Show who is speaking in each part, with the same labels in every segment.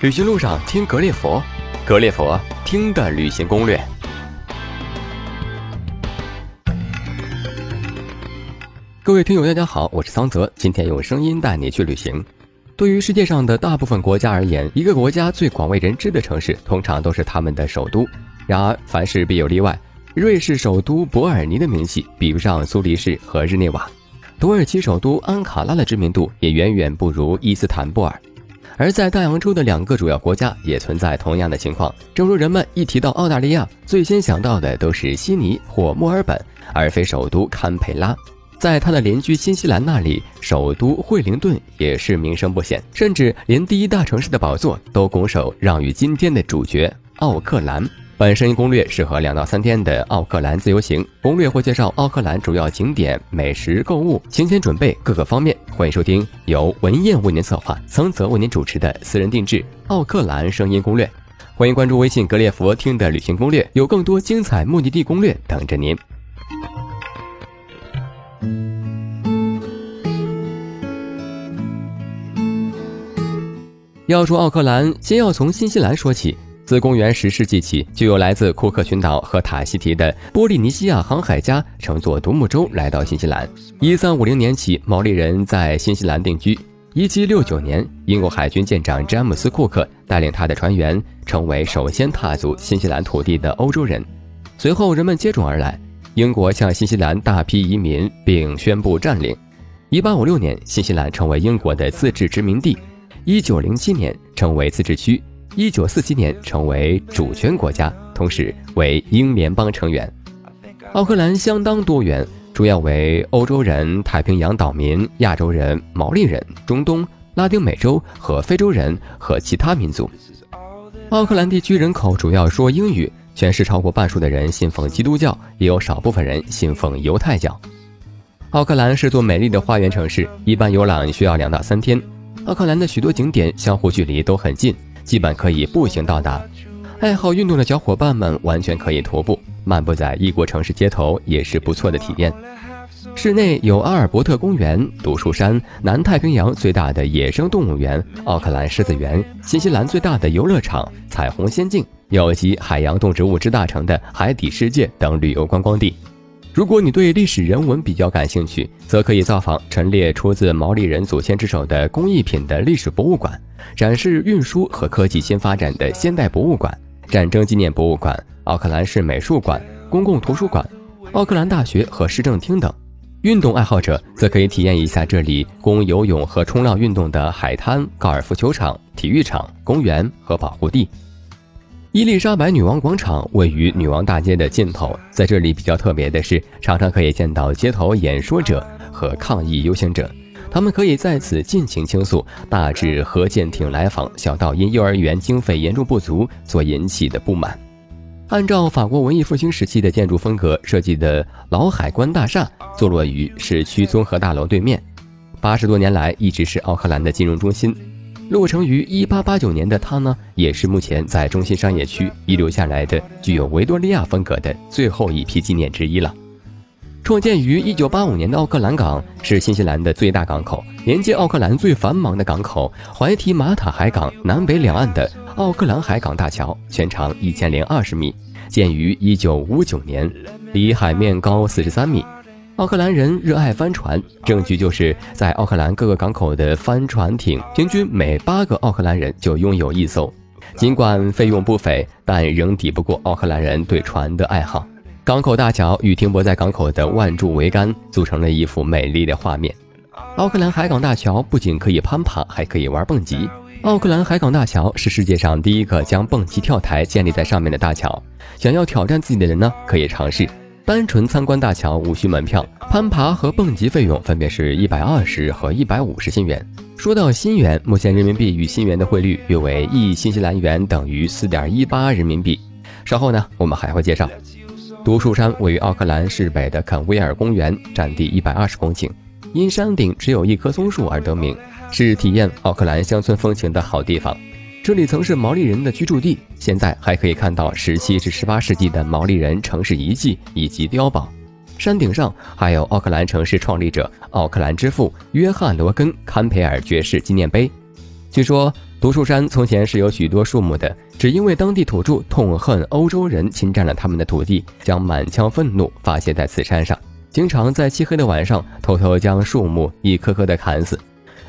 Speaker 1: 旅行路上听格列佛，格列佛听的旅行攻略。各位听友，大家好，我是桑泽，今天用声音带你去旅行。对于世界上的大部分国家而言，一个国家最广为人知的城市，通常都是他们的首都。然而，凡事必有例外，瑞士首都伯尔尼的名气比不上苏黎世和日内瓦，土耳其首都安卡拉的知名度也远远不如伊斯坦布尔。而在大洋洲的两个主要国家也存在同样的情况，正如人们一提到澳大利亚，最先想到的都是悉尼或墨尔本，而非首都堪培拉。在他的邻居新西兰那里，首都惠灵顿也是名声不显，甚至连第一大城市的宝座都拱手让与今天的主角奥克兰。本声音攻略适合两到三天的奥克兰自由行。攻略会介绍奥克兰主要景点、美食、购物、行前准备各个方面。欢迎收听由文燕为您策划、桑泽为您主持的私人定制奥克兰声音攻略。欢迎关注微信“格列佛听”的旅行攻略，有更多精彩目的地攻略等着您。要说奥克兰，先要从新西兰说起。自公元十世纪起，就有来自库克群岛和塔希提的波利尼西亚航海家乘坐独木舟来到新西兰。一三五零年起，毛利人在新西兰定居。一七六九年，英国海军舰长詹姆斯·库克带领他的船员，成为首先踏足新西兰土地的欧洲人。随后，人们接踵而来，英国向新西兰大批移民，并宣布占领。一八五六年，新西兰成为英国的自治殖民地。一九零七年，成为自治区。一九四七年成为主权国家，同时为英联邦成员。奥克兰相当多元，主要为欧洲人、太平洋岛民、亚洲人、毛利人、中东、拉丁美洲和非洲人和其他民族。奥克兰地区人口主要说英语，全市超过半数的人信奉基督教，也有少部分人信奉犹太教。奥克兰是座美丽的花园城市，一般游览需要两到三天。奥克兰的许多景点相互距离都很近。基本可以步行到达，爱好运动的小伙伴们完全可以徒步漫步在异国城市街头，也是不错的体验。室内有阿尔伯特公园、独树山、南太平洋最大的野生动物园、奥克兰狮子园、新西兰最大的游乐场、彩虹仙境，以及海洋动植物之大成的海底世界等旅游观光地。如果你对历史人文比较感兴趣，则可以造访陈列出自毛利人祖先之手的工艺品的历史博物馆。展示运输和科技新发展的现代博物馆、战争纪念博物馆、奥克兰市美术馆、公共图书馆、奥克兰大学和市政厅等。运动爱好者则可以体验一下这里供游泳和冲浪运动的海滩、高尔夫球场、体育场、公园和保护地。伊丽莎白女王广场位于女王大街的尽头，在这里比较特别的是，常常可以见到街头演说者和抗议游行者。他们可以在此尽情倾诉，大至核舰艇来访，小到因幼儿园经费严重不足所引起的不满。按照法国文艺复兴时期的建筑风格设计的老海关大厦，坐落于市区综合大楼对面，八十多年来一直是奥克兰的金融中心。落成于一八八九年的它呢，也是目前在中心商业区遗留下来的具有维多利亚风格的最后一批纪念之一了。创建于1985年的奥克兰港是新西兰的最大港口，连接奥克兰最繁忙的港口怀提马塔海港南北两岸的奥克兰海港大桥，全长1020米，建于1959年，离海面高43米。奥克兰人热爱帆船，证据就是在奥克兰各个港口的帆船艇，平均每八个奥克兰人就拥有一艘。尽管费用不菲，但仍抵不过奥克兰人对船的爱好。港口大桥与停泊在港口的万柱桅杆组成了一幅美丽的画面。奥克兰海港大桥不仅可以攀爬，还可以玩蹦极。奥克兰海港大桥是世界上第一个将蹦极跳台建立在上面的大桥。想要挑战自己的人呢，可以尝试。单纯参观大桥无需门票，攀爬和蹦极费用分别是一百二十和一百五十新元。说到新元，目前人民币与新元的汇率约为一新西兰元等于四点一八人民币。稍后呢，我们还会介绍。独树山位于奥克兰市北的肯威尔公园，占地一百二十公顷，因山顶只有一棵松树而得名，是体验奥克兰乡村风情的好地方。这里曾是毛利人的居住地，现在还可以看到十七至十八世纪的毛利人城市遗迹以及碉堡。山顶上还有奥克兰城市创立者奥克兰之父约翰罗根·坎培尔爵士纪念碑。据说独树山从前是有许多树木的，只因为当地土著痛恨欧洲人侵占了他们的土地，将满腔愤怒发泄在此山上，经常在漆黑的晚上偷偷将树木一棵棵的砍死。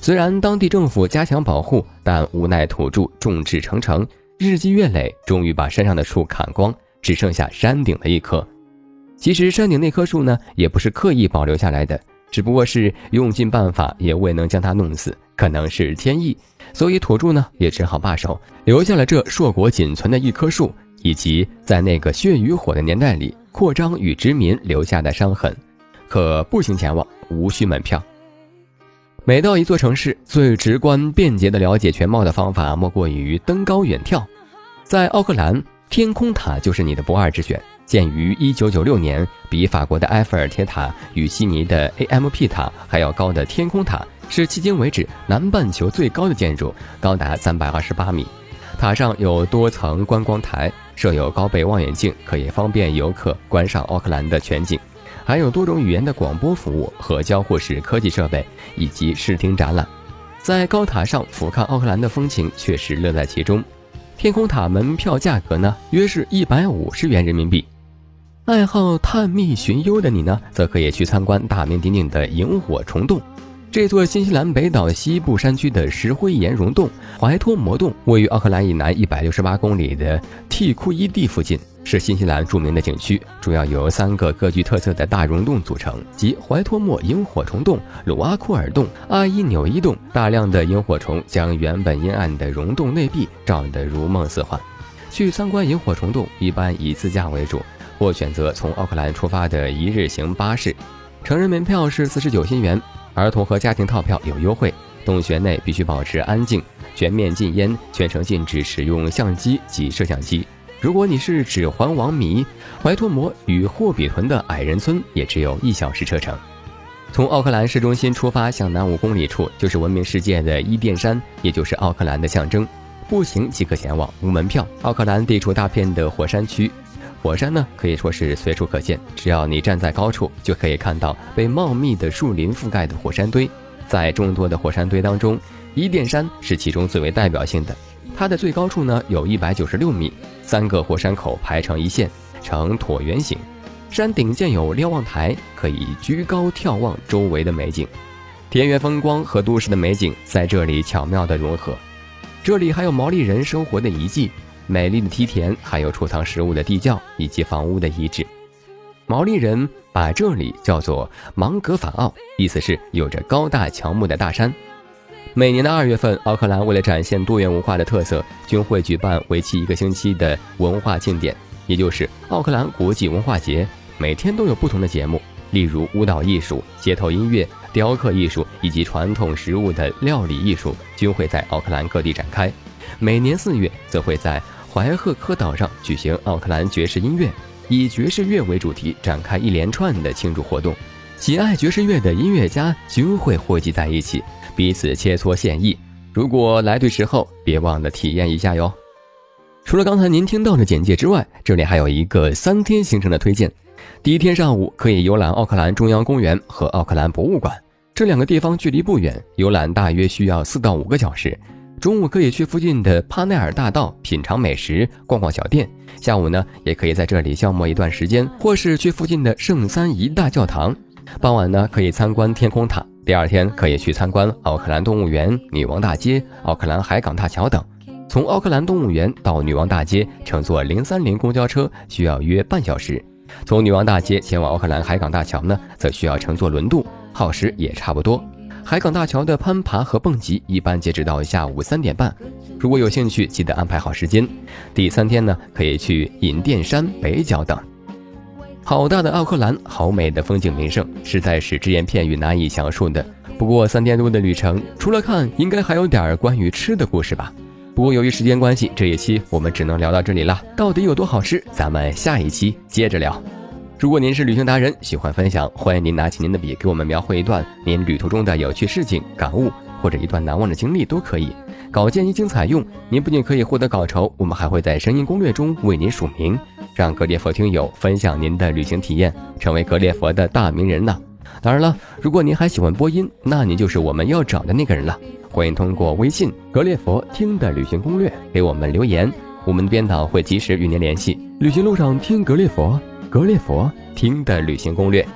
Speaker 1: 虽然当地政府加强保护，但无奈土著众志成城，日积月累，终于把山上的树砍光，只剩下山顶的一棵。其实山顶那棵树呢，也不是刻意保留下来的。只不过是用尽办法也未能将它弄死，可能是天意，所以土著呢也只好罢手，留下了这硕果仅存的一棵树，以及在那个血与火的年代里扩张与殖民留下的伤痕。可步行前往无需门票。每到一座城市，最直观便捷的了解全貌的方法，莫过于登高远眺。在奥克兰，天空塔就是你的不二之选。建于1996年，比法国的埃菲尔铁塔与悉尼的 AMP 塔还要高的天空塔，是迄今为止南半球最高的建筑，高达328米。塔上有多层观光台，设有高倍望远镜，可以方便游客观赏奥克兰的全景。还有多种语言的广播服务和交互式科技设备，以及视听展览。在高塔上俯瞰奥克兰的风情，确实乐在其中。天空塔门票价格呢，约是一百五十元人民币。爱好探秘寻幽的你呢，则可以去参观大名鼎鼎的萤火虫洞。这座新西兰北岛西部山区的石灰岩溶洞——怀托魔洞，位于奥克兰以南一百六十八公里的蒂库伊地附近，是新西兰著名的景区。主要由三个各具特色的大溶洞组成，即怀托莫萤火虫洞、鲁阿库尔洞、阿伊纽伊洞。大量的萤火虫将原本阴暗的溶洞内壁照得如梦似幻。去参观萤火虫洞，一般以自驾为主。或选择从奥克兰出发的一日行巴士，成人门票是四十九新元，儿童和家庭套票有优惠。洞穴内必须保持安静，全面禁烟，全程禁止使用相机及摄像机。如果你是指环王迷，怀托摩与霍比屯的矮人村也只有一小时车程。从奥克兰市中心出发，向南五公里处就是闻名世界的伊甸山，也就是奥克兰的象征。步行即可前往，无门票。奥克兰地处大片的火山区。火山呢，可以说是随处可见。只要你站在高处，就可以看到被茂密的树林覆盖的火山堆。在众多的火山堆当中，伊甸山是其中最为代表性的。它的最高处呢，有一百九十六米，三个火山口排成一线，呈椭圆形。山顶建有瞭望台，可以居高眺望周围的美景。田园风光和都市的美景在这里巧妙地融合。这里还有毛利人生活的遗迹。美丽的梯田，还有储藏食物的地窖以及房屋的遗址。毛利人把这里叫做芒格法奥，意思是有着高大乔木的大山。每年的二月份，奥克兰为了展现多元文化的特色，均会举办为期一个星期的文化庆典，也就是奥克兰国际文化节。每天都有不同的节目，例如舞蹈艺术、街头音乐、雕刻艺术以及传统食物的料理艺术，均会在奥克兰各地展开。每年四月，则会在怀赫科岛上举行奥克兰爵士音乐，以爵士乐为主题展开一连串的庆祝活动。喜爱爵士乐的音乐家均会汇集在一起，彼此切磋献艺。如果来对时候，别忘了体验一下哟。除了刚才您听到的简介之外，这里还有一个三天行程的推荐。第一天上午可以游览奥克兰中央公园和奥克兰博物馆，这两个地方距离不远，游览大约需要四到五个小时。中午可以去附近的帕奈尔大道品尝美食、逛逛小店。下午呢，也可以在这里消磨一段时间，或是去附近的圣三一大教堂。傍晚呢，可以参观天空塔。第二天可以去参观奥克兰动物园、女王大街、奥克兰海港大桥等。从奥克兰动物园到女王大街，乘坐零三零公交车需要约半小时。从女王大街前往奥克兰海港大桥呢，则需要乘坐轮渡，耗时也差不多。海港大桥的攀爬和蹦极一般截止到下午三点半，如果有兴趣，记得安排好时间。第三天呢，可以去引殿山、北角等。好大的奥克兰，好美的风景名胜，实在是只言片语难以详述的。不过三天多的旅程，除了看，应该还有点关于吃的故事吧。不过由于时间关系，这一期我们只能聊到这里了。到底有多好吃？咱们下一期接着聊。如果您是旅行达人，喜欢分享，欢迎您拿起您的笔，给我们描绘一段您旅途中的有趣事情、感悟，或者一段难忘的经历都可以。稿件一经采用，您不仅可以获得稿酬，我们还会在声音攻略中为您署名，让格列佛听友分享您的旅行体验，成为格列佛的大名人呢。当然了，如果您还喜欢播音，那您就是我们要找的那个人了。欢迎通过微信“格列佛听的旅行攻略”给我们留言，我们的编导会及时与您联系。旅行路上听格列佛，格列佛听的旅行攻略。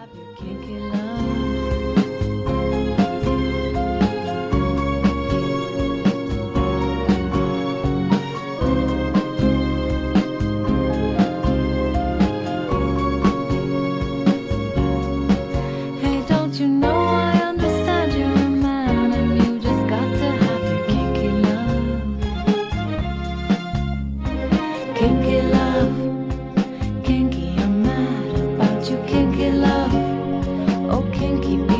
Speaker 1: love. Oh, can't keep.